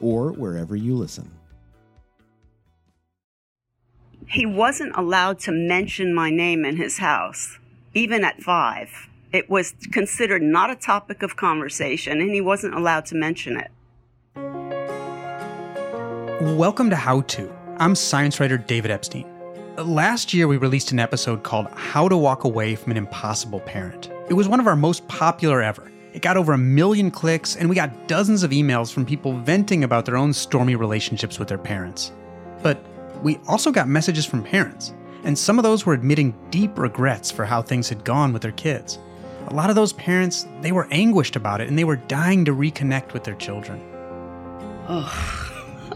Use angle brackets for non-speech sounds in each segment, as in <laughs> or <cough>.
or wherever you listen. He wasn't allowed to mention my name in his house, even at five. It was considered not a topic of conversation, and he wasn't allowed to mention it. Welcome to How To. I'm science writer David Epstein. Last year, we released an episode called How to Walk Away from an Impossible Parent. It was one of our most popular ever. It got over a million clicks, and we got dozens of emails from people venting about their own stormy relationships with their parents. But we also got messages from parents, and some of those were admitting deep regrets for how things had gone with their kids. A lot of those parents, they were anguished about it and they were dying to reconnect with their children. Oh,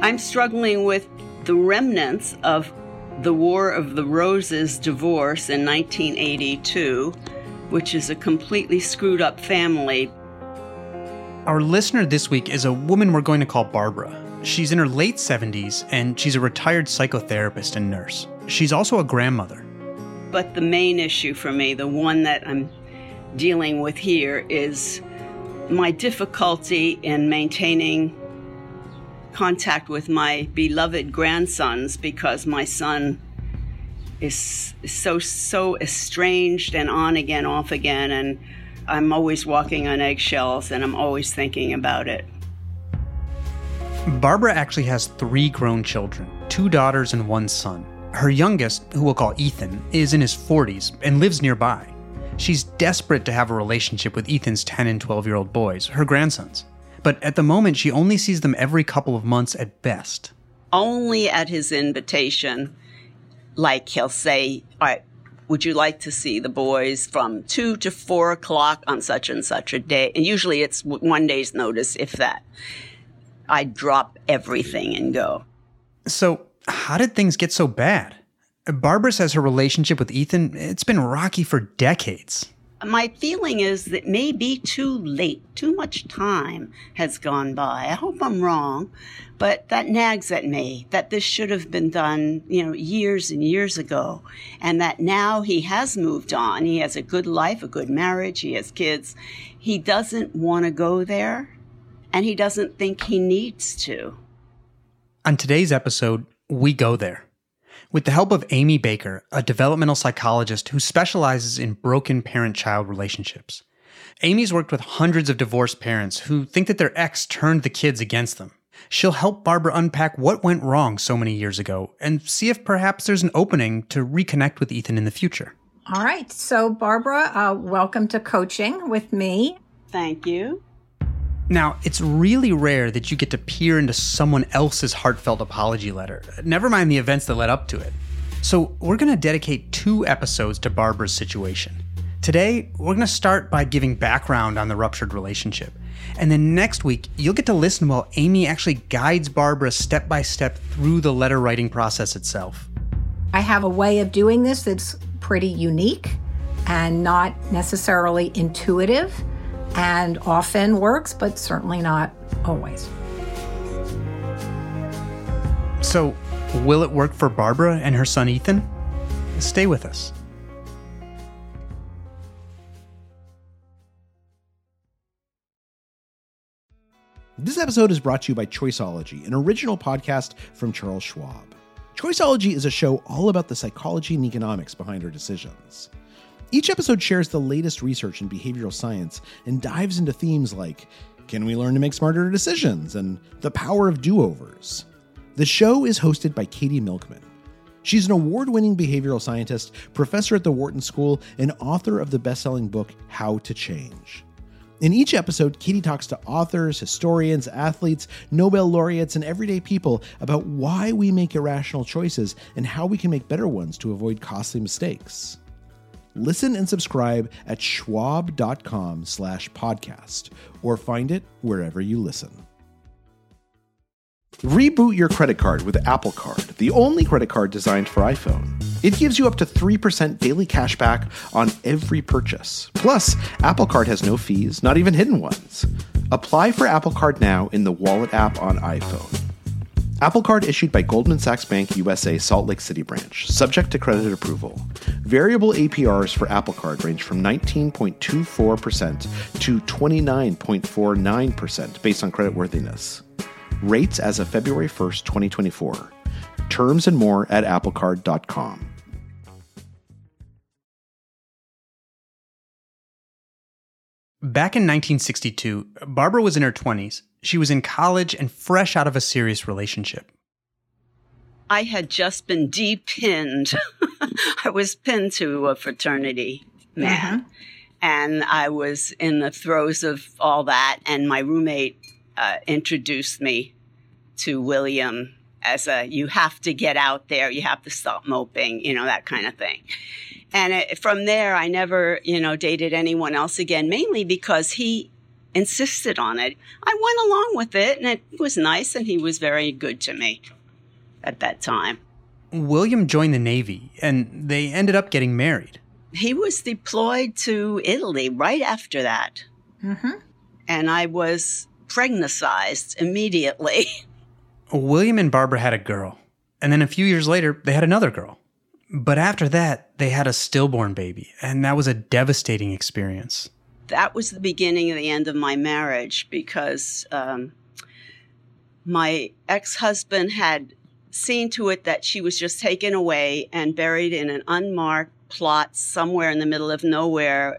I'm struggling with the remnants of the War of the Roses divorce in 1982, which is a completely screwed up family. Our listener this week is a woman we're going to call Barbara. She's in her late 70s and she's a retired psychotherapist and nurse. She's also a grandmother. But the main issue for me, the one that I'm dealing with here is my difficulty in maintaining contact with my beloved grandsons because my son is so so estranged and on again off again and I'm always walking on eggshells and I'm always thinking about it. Barbara actually has three grown children two daughters and one son. Her youngest, who we'll call Ethan, is in his 40s and lives nearby. She's desperate to have a relationship with Ethan's 10 and 12 year old boys, her grandsons. But at the moment, she only sees them every couple of months at best. Only at his invitation, like he'll say, All right, would you like to see the boys from 2 to 4 o'clock on such and such a day? And usually it's one day's notice, if that. I drop everything and go. So, how did things get so bad? Barbara says her relationship with Ethan, it's been rocky for decades. My feeling is that maybe too late, too much time has gone by. I hope I'm wrong, but that nags at me that this should have been done, you know, years and years ago. And that now he has moved on. He has a good life, a good marriage, he has kids. He doesn't want to go there, and he doesn't think he needs to. On today's episode, we go there. With the help of Amy Baker, a developmental psychologist who specializes in broken parent child relationships. Amy's worked with hundreds of divorced parents who think that their ex turned the kids against them. She'll help Barbara unpack what went wrong so many years ago and see if perhaps there's an opening to reconnect with Ethan in the future. All right. So, Barbara, uh, welcome to coaching with me. Thank you. Now, it's really rare that you get to peer into someone else's heartfelt apology letter, never mind the events that led up to it. So, we're going to dedicate two episodes to Barbara's situation. Today, we're going to start by giving background on the ruptured relationship. And then next week, you'll get to listen while Amy actually guides Barbara step by step through the letter writing process itself. I have a way of doing this that's pretty unique and not necessarily intuitive and often works, but certainly not always. So, will it work for Barbara and her son Ethan? Stay with us. This episode is brought to you by Choiceology, an original podcast from Charles Schwab. Choiceology is a show all about the psychology and economics behind our decisions. Each episode shares the latest research in behavioral science and dives into themes like can we learn to make smarter decisions and the power of do overs. The show is hosted by Katie Milkman. She's an award winning behavioral scientist, professor at the Wharton School, and author of the best selling book, How to Change. In each episode, Katie talks to authors, historians, athletes, Nobel laureates, and everyday people about why we make irrational choices and how we can make better ones to avoid costly mistakes. Listen and subscribe at schwab.com slash podcast or find it wherever you listen. Reboot your credit card with Apple Card, the only credit card designed for iPhone. It gives you up to 3% daily cash back on every purchase. Plus, Apple Card has no fees, not even hidden ones. Apply for Apple Card now in the Wallet app on iPhone. Apple Card issued by Goldman Sachs Bank USA Salt Lake City branch, subject to credit approval. Variable APRs for Apple Card range from 19.24% to 29.49% based on creditworthiness. Rates as of February 1st, 2024. Terms and more at applecard.com. Back in 1962, Barbara was in her 20s. She was in college and fresh out of a serious relationship. I had just been depinned. <laughs> I was pinned to a fraternity man. And I was in the throes of all that. And my roommate uh, introduced me to William as a you have to get out there, you have to stop moping, you know, that kind of thing. And it, from there, I never, you know, dated anyone else again, mainly because he insisted on it. I went along with it and it was nice and he was very good to me at that time. William joined the Navy and they ended up getting married. He was deployed to Italy right after that. Mm-hmm. And I was pregnacized immediately. <laughs> William and Barbara had a girl, and then a few years later, they had another girl. But after that, they had a stillborn baby, and that was a devastating experience. That was the beginning of the end of my marriage because um, my ex husband had seen to it that she was just taken away and buried in an unmarked plot somewhere in the middle of nowhere.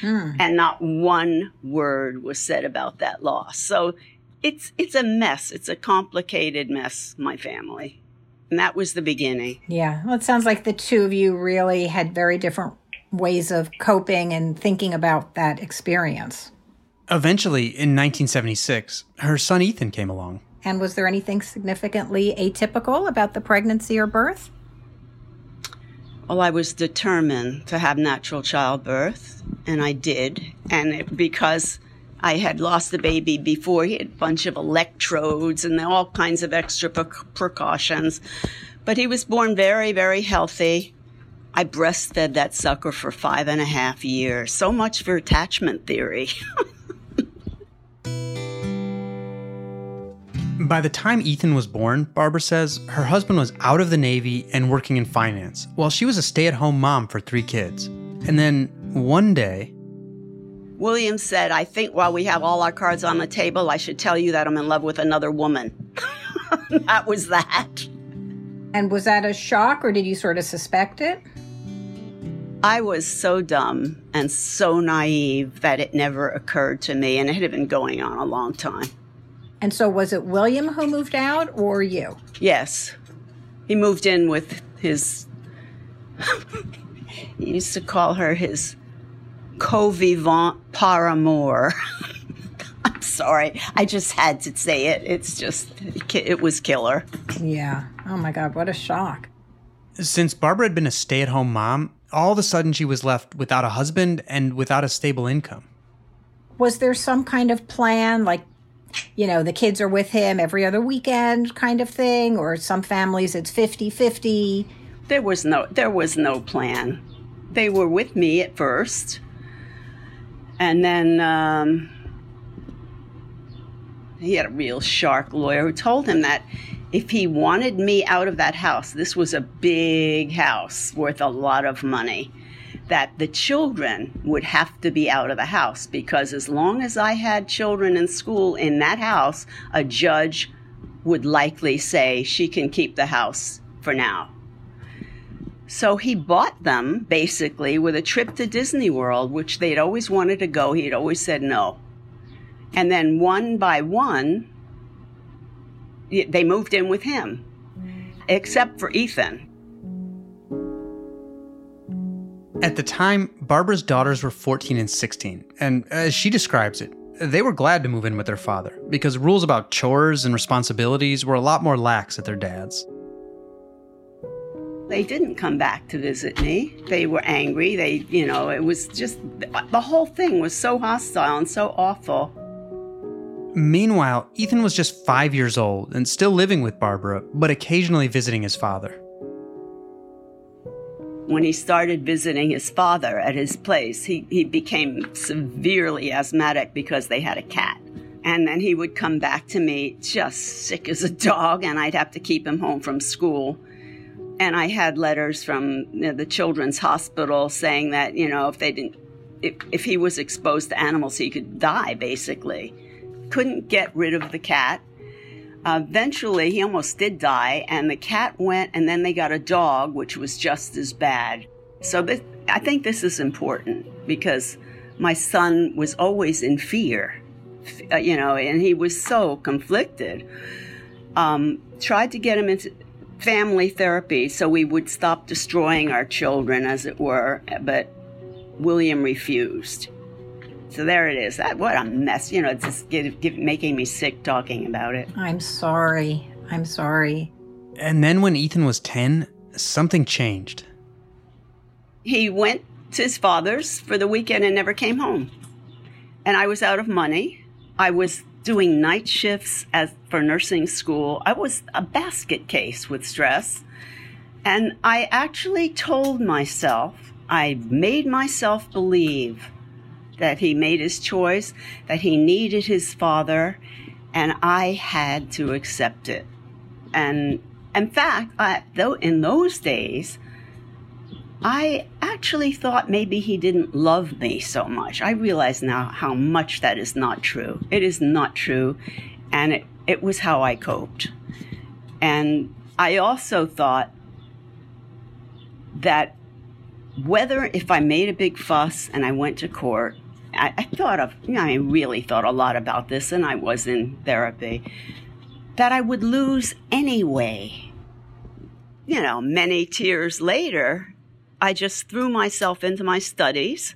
Hmm. And not one word was said about that loss. So it's it's a mess. It's a complicated mess, my family. And that was the beginning. Yeah. Well, it sounds like the two of you really had very different ways of coping and thinking about that experience. Eventually, in 1976, her son Ethan came along. And was there anything significantly atypical about the pregnancy or birth? Well, I was determined to have natural childbirth, and I did. And it, because I had lost the baby before, he had a bunch of electrodes and all kinds of extra pre- precautions. But he was born very, very healthy. I breastfed that sucker for five and a half years. So much for attachment theory. <laughs> By the time Ethan was born, Barbara says her husband was out of the Navy and working in finance, while she was a stay at home mom for three kids. And then one day, William said, I think while we have all our cards on the table, I should tell you that I'm in love with another woman. <laughs> that was that. And was that a shock or did you sort of suspect it? I was so dumb and so naive that it never occurred to me, and it had been going on a long time. And so was it William who moved out or you? Yes. He moved in with his. <laughs> he used to call her his co-vivant paramour. <laughs> I'm sorry. I just had to say it. It's just, it was killer. Yeah. Oh my God, what a shock. since Barbara had been a stay at home mom, all of a sudden she was left without a husband and without a stable income. Was there some kind of plan, like, you know, the kids are with him every other weekend kind of thing? Or some families it's 50 50? There was no, there was no plan. They were with me at first. And then um, he had a real shark lawyer who told him that if he wanted me out of that house, this was a big house worth a lot of money, that the children would have to be out of the house because as long as I had children in school in that house, a judge would likely say she can keep the house for now. So he bought them basically with a trip to Disney World, which they'd always wanted to go. He'd always said no. And then one by one, they moved in with him, except for Ethan. At the time, Barbara's daughters were 14 and 16, and as she describes it, they were glad to move in with their father because rules about chores and responsibilities were a lot more lax at their dad's. They didn't come back to visit me. They were angry. They, you know, it was just the whole thing was so hostile and so awful. Meanwhile, Ethan was just five years old and still living with Barbara, but occasionally visiting his father. When he started visiting his father at his place, he, he became severely asthmatic because they had a cat. And then he would come back to me just sick as a dog, and I'd have to keep him home from school. And I had letters from you know, the children's hospital saying that, you know, if they didn't, if, if he was exposed to animals, he could die, basically. Couldn't get rid of the cat. Uh, eventually, he almost did die, and the cat went, and then they got a dog, which was just as bad. So this, I think this is important because my son was always in fear, uh, you know, and he was so conflicted. Um, tried to get him into family therapy so we would stop destroying our children, as it were, but William refused. So there it is. That what a mess. You know, it's just get, get, making me sick talking about it. I'm sorry. I'm sorry. And then when Ethan was 10, something changed. He went to his father's for the weekend and never came home. And I was out of money. I was doing night shifts as for nursing school. I was a basket case with stress. And I actually told myself, I made myself believe that he made his choice, that he needed his father, and I had to accept it. And in fact, I, though in those days, I actually thought maybe he didn't love me so much. I realize now how much that is not true. It is not true, and it, it was how I coped. And I also thought that whether if I made a big fuss and I went to court, I, I thought of, you know, I really thought a lot about this, and I was in therapy, that I would lose anyway. You know, many tears later, I just threw myself into my studies,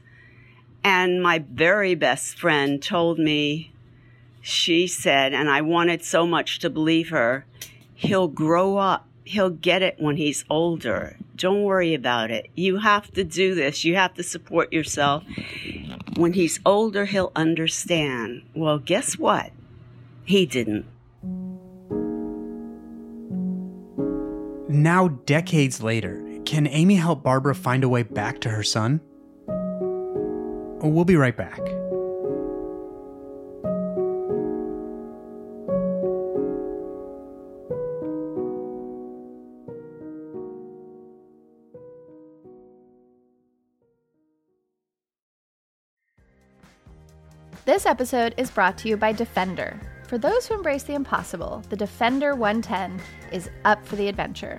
and my very best friend told me, she said, and I wanted so much to believe her, he'll grow up. He'll get it when he's older. Don't worry about it. You have to do this. You have to support yourself. When he's older, he'll understand. Well, guess what? He didn't. Now, decades later, can Amy help Barbara find a way back to her son? We'll be right back. This episode is brought to you by Defender. For those who embrace the impossible, the Defender 110 is up for the adventure.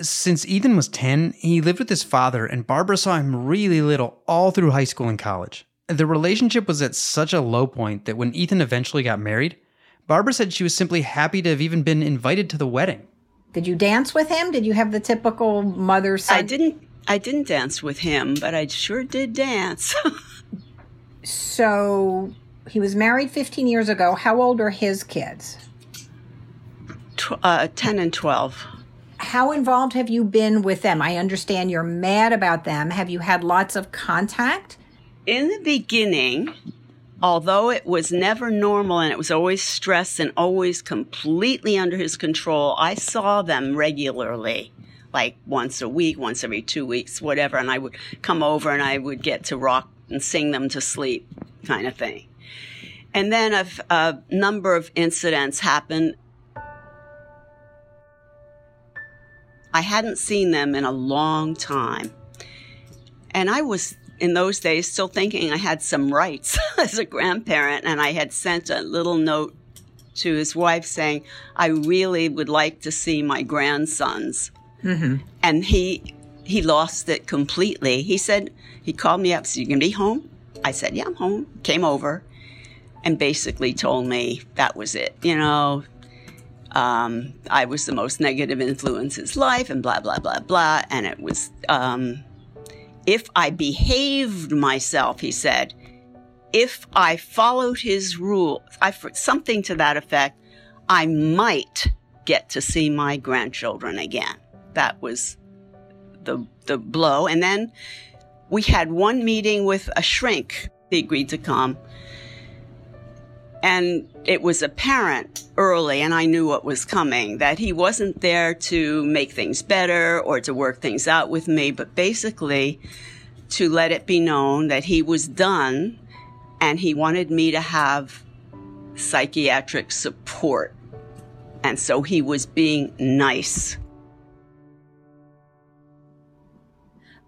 Since Ethan was 10, he lived with his father, and Barbara saw him really little all through high school and college. The relationship was at such a low point that when Ethan eventually got married, Barbara said she was simply happy to have even been invited to the wedding. Did you dance with him? Did you have the typical mother son? I didn't I didn't dance with him, but I sure did dance. <laughs> so he was married 15 years ago. How old are his kids? Tw- uh, 10 and 12. How involved have you been with them? I understand you're mad about them. Have you had lots of contact? In the beginning, although it was never normal and it was always stress and always completely under his control, I saw them regularly like once a week, once every two weeks, whatever. And I would come over and I would get to rock and sing them to sleep kind of thing. And then a, a number of incidents happened I hadn't seen them in a long time. And I was in those days still thinking I had some rights <laughs> as a grandparent, and I had sent a little note to his wife saying, I really would like to see my grandsons. Mm-hmm. And he he lost it completely. He said, he called me up, said, You gonna be home? I said, Yeah, I'm home. Came over and basically told me that was it. You know, um, I was the most negative influence in his life and blah, blah, blah, blah. And it was, um, if I behaved myself, he said, if I followed his rule, I, something to that effect, I might get to see my grandchildren again. That was the, the blow. And then we had one meeting with a shrink. He agreed to come. And it was apparent early, and I knew what was coming, that he wasn't there to make things better or to work things out with me, but basically to let it be known that he was done and he wanted me to have psychiatric support. And so he was being nice.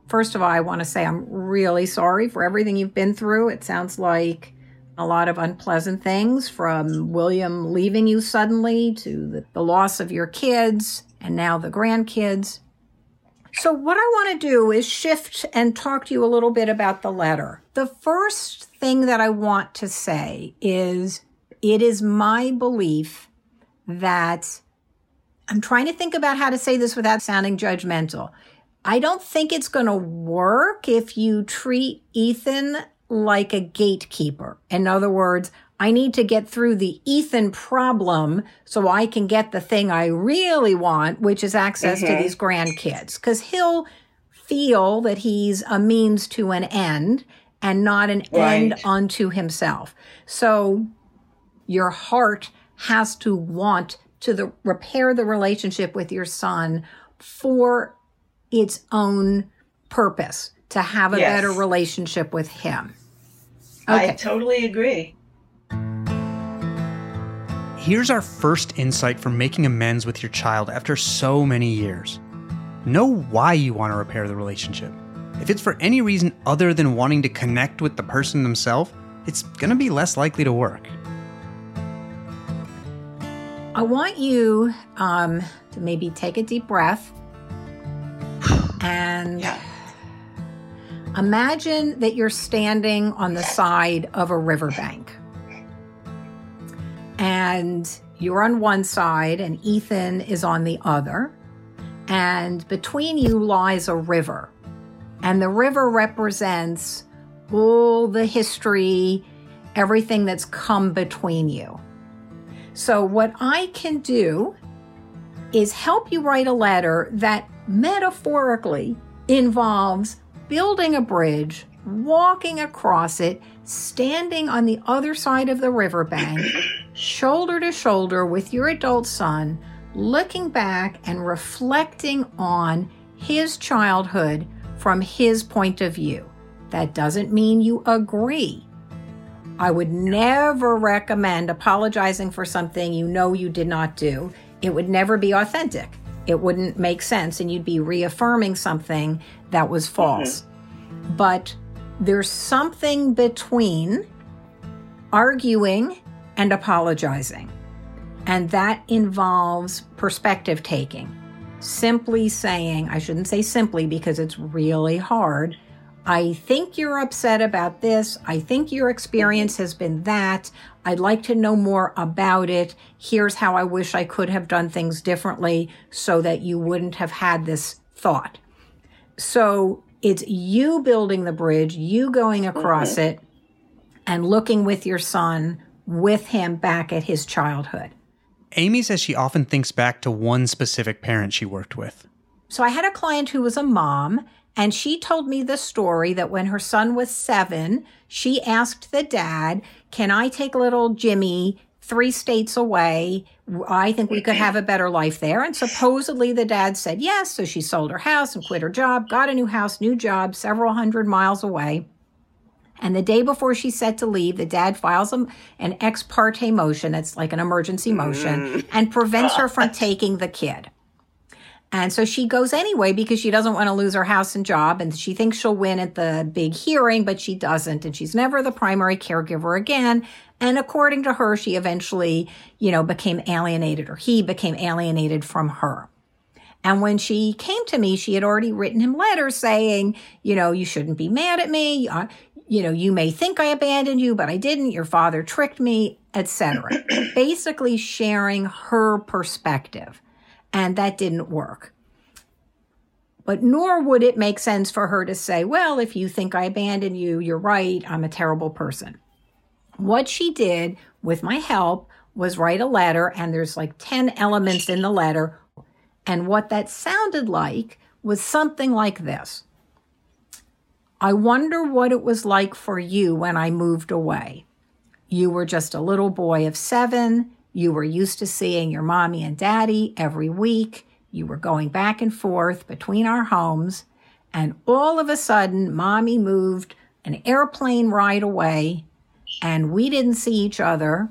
First of all, I want to say I'm really sorry for everything you've been through. It sounds like a lot of unpleasant things from William leaving you suddenly to the, the loss of your kids and now the grandkids. So, what I want to do is shift and talk to you a little bit about the letter. The first thing that I want to say is it is my belief that I'm trying to think about how to say this without sounding judgmental. I don't think it's going to work if you treat Ethan like a gatekeeper. In other words, I need to get through the Ethan problem so I can get the thing I really want, which is access mm-hmm. to these grandkids. Because he'll feel that he's a means to an end and not an right. end unto himself. So your heart has to want to the, repair the relationship with your son for its own purpose to have a yes. better relationship with him. Okay. I totally agree. Here's our first insight for making amends with your child after so many years. Know why you want to repair the relationship. If it's for any reason other than wanting to connect with the person themselves, it's going to be less likely to work. I want you um, to maybe take a deep breath <sighs> and yeah. Imagine that you're standing on the side of a riverbank. And you're on one side, and Ethan is on the other. And between you lies a river. And the river represents all the history, everything that's come between you. So, what I can do is help you write a letter that metaphorically involves building a bridge, walking across it, standing on the other side of the riverbank, <coughs> shoulder to shoulder with your adult son, looking back and reflecting on his childhood from his point of view. That doesn't mean you agree. I would never recommend apologizing for something you know you did not do. It would never be authentic it wouldn't make sense and you'd be reaffirming something that was false. Mm-hmm. But there's something between arguing and apologizing. And that involves perspective taking. Simply saying, I shouldn't say simply because it's really hard, I think you're upset about this. I think your experience has been that. I'd like to know more about it. Here's how I wish I could have done things differently so that you wouldn't have had this thought. So it's you building the bridge, you going across mm-hmm. it, and looking with your son, with him back at his childhood. Amy says she often thinks back to one specific parent she worked with. So I had a client who was a mom and she told me the story that when her son was seven, she asked the dad, Can I take little Jimmy three states away? I think we could have a better life there. And supposedly the dad said yes. So she sold her house and quit her job, got a new house, new job, several hundred miles away. And the day before she's set to leave, the dad files an ex parte motion, that's like an emergency motion, mm. <laughs> and prevents her from taking the kid. And so she goes anyway because she doesn't want to lose her house and job. And she thinks she'll win at the big hearing, but she doesn't. And she's never the primary caregiver again. And according to her, she eventually, you know, became alienated or he became alienated from her. And when she came to me, she had already written him letters saying, you know, you shouldn't be mad at me. Uh, you know, you may think I abandoned you, but I didn't. Your father tricked me, etc. <clears throat> Basically sharing her perspective and that didn't work. But nor would it make sense for her to say, well, if you think I abandoned you, you're right, I'm a terrible person. What she did with my help was write a letter, and there's like 10 elements in the letter. And what that sounded like was something like this I wonder what it was like for you when I moved away. You were just a little boy of seven. You were used to seeing your mommy and daddy every week. You were going back and forth between our homes. And all of a sudden, mommy moved an airplane ride away, and we didn't see each other,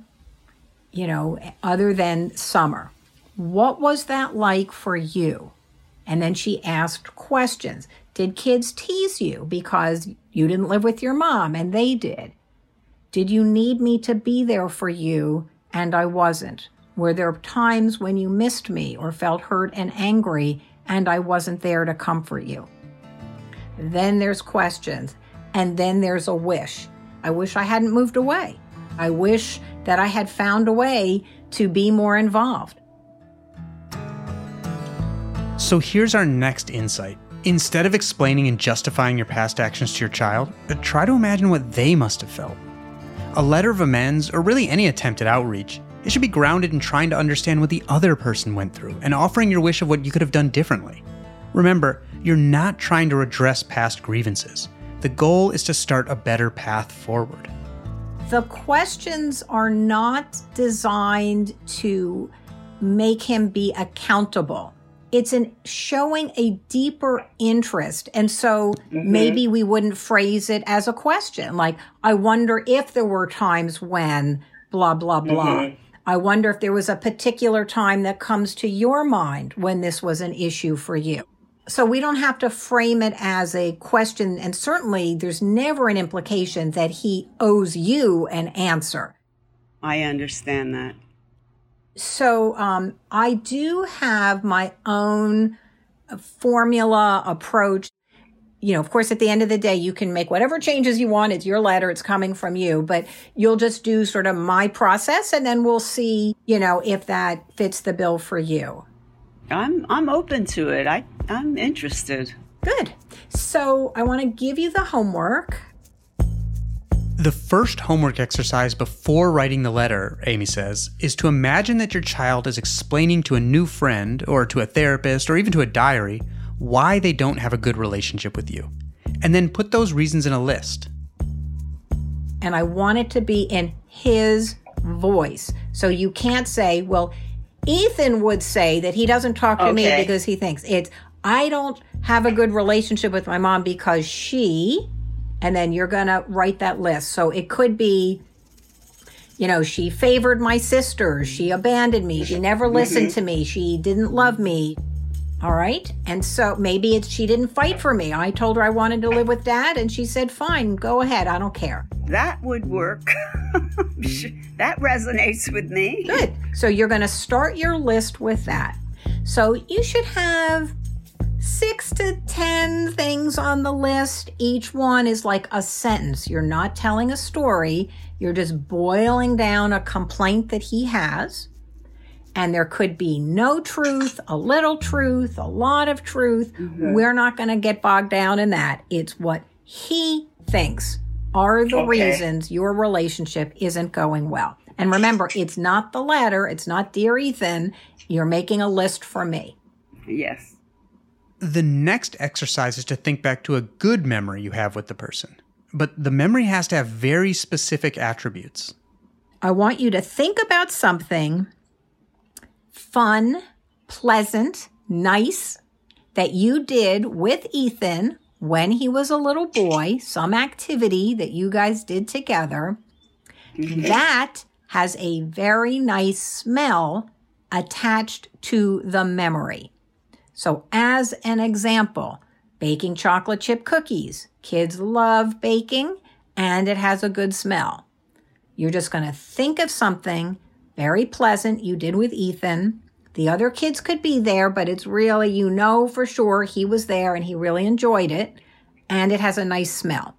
you know, other than summer. What was that like for you? And then she asked questions. Did kids tease you because you didn't live with your mom and they did? Did you need me to be there for you and I wasn't? Were there times when you missed me or felt hurt and angry and I wasn't there to comfort you? Then there's questions, and then there's a wish. I wish I hadn't moved away. I wish that I had found a way to be more involved. So here's our next insight. Instead of explaining and justifying your past actions to your child, uh, try to imagine what they must have felt. A letter of amends, or really any attempt at outreach, it should be grounded in trying to understand what the other person went through and offering your wish of what you could have done differently. Remember, you're not trying to redress past grievances. The goal is to start a better path forward. The questions are not designed to make him be accountable it's in showing a deeper interest. And so mm-hmm. maybe we wouldn't phrase it as a question. Like, I wonder if there were times when blah, blah, blah. Mm-hmm. I wonder if there was a particular time that comes to your mind when this was an issue for you. So we don't have to frame it as a question. And certainly there's never an implication that he owes you an answer. I understand that. So um, I do have my own formula approach. You know, of course, at the end of the day, you can make whatever changes you want. It's your letter. It's coming from you, but you'll just do sort of my process and then we'll see, you know, if that fits the bill for you. I'm, I'm open to it. I, I'm interested. Good. So I want to give you the homework. The first homework exercise before writing the letter, Amy says, is to imagine that your child is explaining to a new friend, or to a therapist, or even to a diary, why they don't have a good relationship with you. And then put those reasons in a list. And I want it to be in his voice. So you can't say, well, Ethan would say that he doesn't talk to okay. me because he thinks it's, I don't have a good relationship with my mom because she and then you're going to write that list. So it could be, you know, she favored my sister, she abandoned me, she never listened to me, she didn't love me. All right. And so maybe it's she didn't fight for me. I told her I wanted to live with dad, and she said, fine, go ahead. I don't care. That would work. <laughs> that resonates with me. Good. So you're going to start your list with that. So you should have six to 10 things on the list. Each one is like a sentence. You're not telling a story, you're just boiling down a complaint that he has. And there could be no truth, a little truth, a lot of truth. Mm-hmm. We're not going to get bogged down in that. It's what he thinks are the okay. reasons your relationship isn't going well. And remember, it's not the letter, it's not Dear Ethan. You're making a list for me. Yes. The next exercise is to think back to a good memory you have with the person. But the memory has to have very specific attributes. I want you to think about something fun, pleasant, nice that you did with Ethan when he was a little boy, some activity that you guys did together. That has a very nice smell attached to the memory. So, as an example, baking chocolate chip cookies. Kids love baking and it has a good smell. You're just going to think of something very pleasant you did with Ethan. The other kids could be there, but it's really, you know for sure he was there and he really enjoyed it, and it has a nice smell.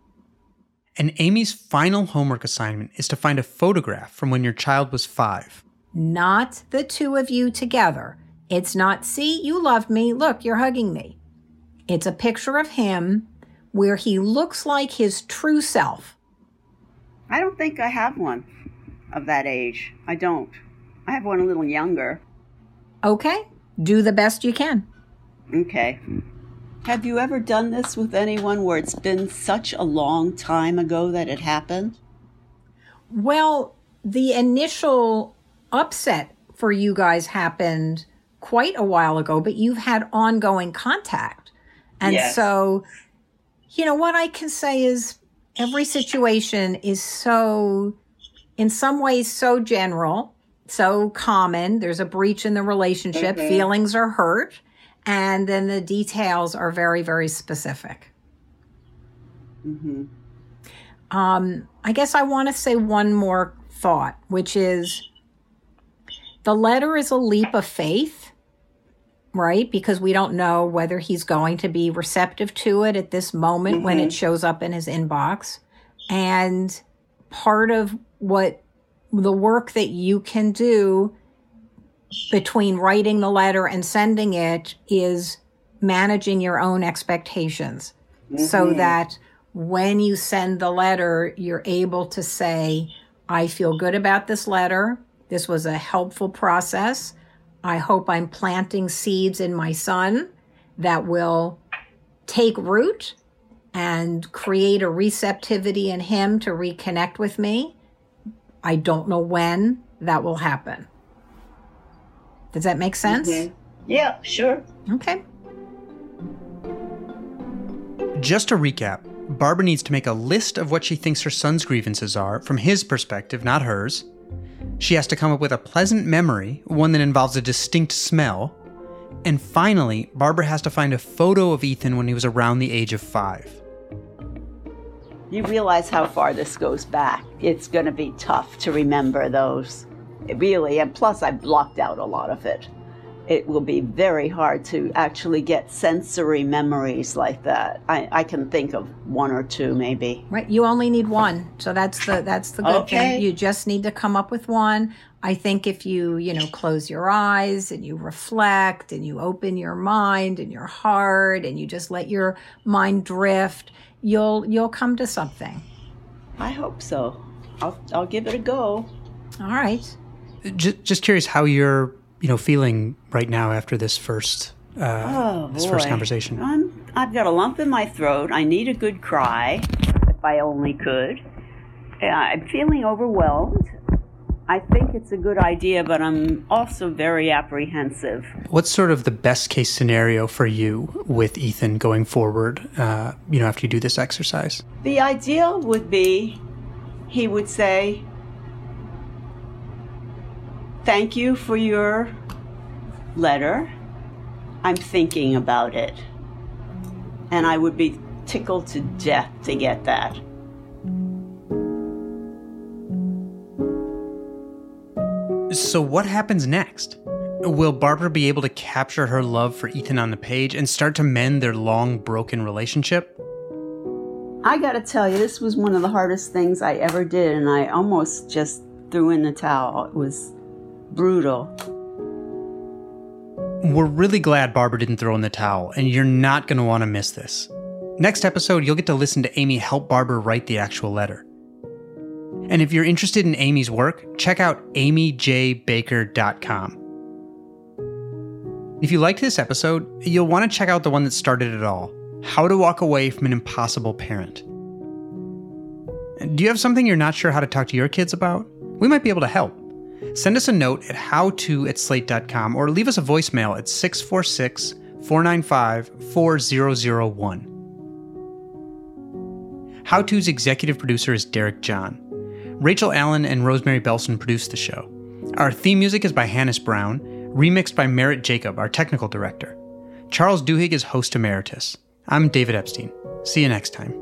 And Amy's final homework assignment is to find a photograph from when your child was five. Not the two of you together. It's not, see, you loved me. Look, you're hugging me. It's a picture of him where he looks like his true self. I don't think I have one of that age. I don't. I have one a little younger. Okay, do the best you can. Okay. Have you ever done this with anyone where it's been such a long time ago that it happened? Well, the initial upset for you guys happened quite a while ago, but you've had ongoing contact. And Yes. so, you know, what I can say is every situation is so, in some ways, so general, so common. There's a breach in the relationship, mm-hmm. feelings are hurt, and then the details are very, very specific. Mm-hmm. Um, I guess I want to say one more thought, which is the letter is a leap of faith, right? Because we don't know whether he's going to be receptive to it at this moment when it mm-hmm. shows up in his inbox. And part of what the work that you can do between writing the letter and sending it is managing your own expectations so mm-hmm. that when you send the letter, you're able to say, I feel good about this letter. This was a helpful process. I hope I'm planting seeds in my son that will take root and create a receptivity in him to reconnect with me. I don't know when that will happen. Does that make sense? Mm-hmm. Yeah, sure. Okay. Just to recap, Barbara needs to make a list of what she thinks her son's grievances are from his perspective, not hers. She has to come up with a pleasant memory, one that involves a distinct smell. And finally, Barbara has to find a photo of Ethan when he was around the age of five. You realize how far this goes back. It's going to be tough to remember those. Really, and plus, I blocked out a lot of it. It will be very hard to actually get sensory memories like that. I, I can think of one or two, maybe. Right. You only need one. So that's the that's the good Okay. thing. You just need to come up with one. I think if you, you know, close your eyes and you reflect and you open your mind and your heart and you just let your mind drift, you'll you'll come to something. I hope so. I'll, I'll give it a go. All right. Just, just curious how you're, you know, feeling right now after this first, uh, Oh, this first conversation. I'm, I've got a lump in my throat. I need a good cry, if I only could. I'm feeling overwhelmed. I think it's a good idea, but I'm also very apprehensive. What's sort of the best case scenario for you with Ethan going forward? Uh, you know, after you do this exercise. The ideal would be he would say, Thank you for your letter. I'm thinking about it. And I would be tickled to death to get that. So, what happens next? Will Barbara be able to capture her love for Ethan on the page and start to mend their long broken relationship? I gotta tell you, this was one of the hardest things I ever did, and I almost just threw in the towel. It was brutal. We're really glad Barbara didn't throw in the towel, and you're not going to want to miss this. Next episode, you'll get to listen to Amy help Barbara write the actual letter. And if you're interested in Amy's work, check out amyjbaker.com. If you liked this episode, you'll want to check out the one that started it all How to Walk Away from an Impossible Parent. Do you have something you're not sure how to talk to your kids about? We might be able to help. Send us a note at howto at slate.com or leave us a voicemail at 646 495 4001. How To's executive producer is Derek John. Rachel Allen and Rosemary Belson produced the show. Our theme music is by Hannis Brown, remixed by Merritt Jacob, our technical director. Charles Duhigg is host emeritus. I'm David Epstein. See you next time.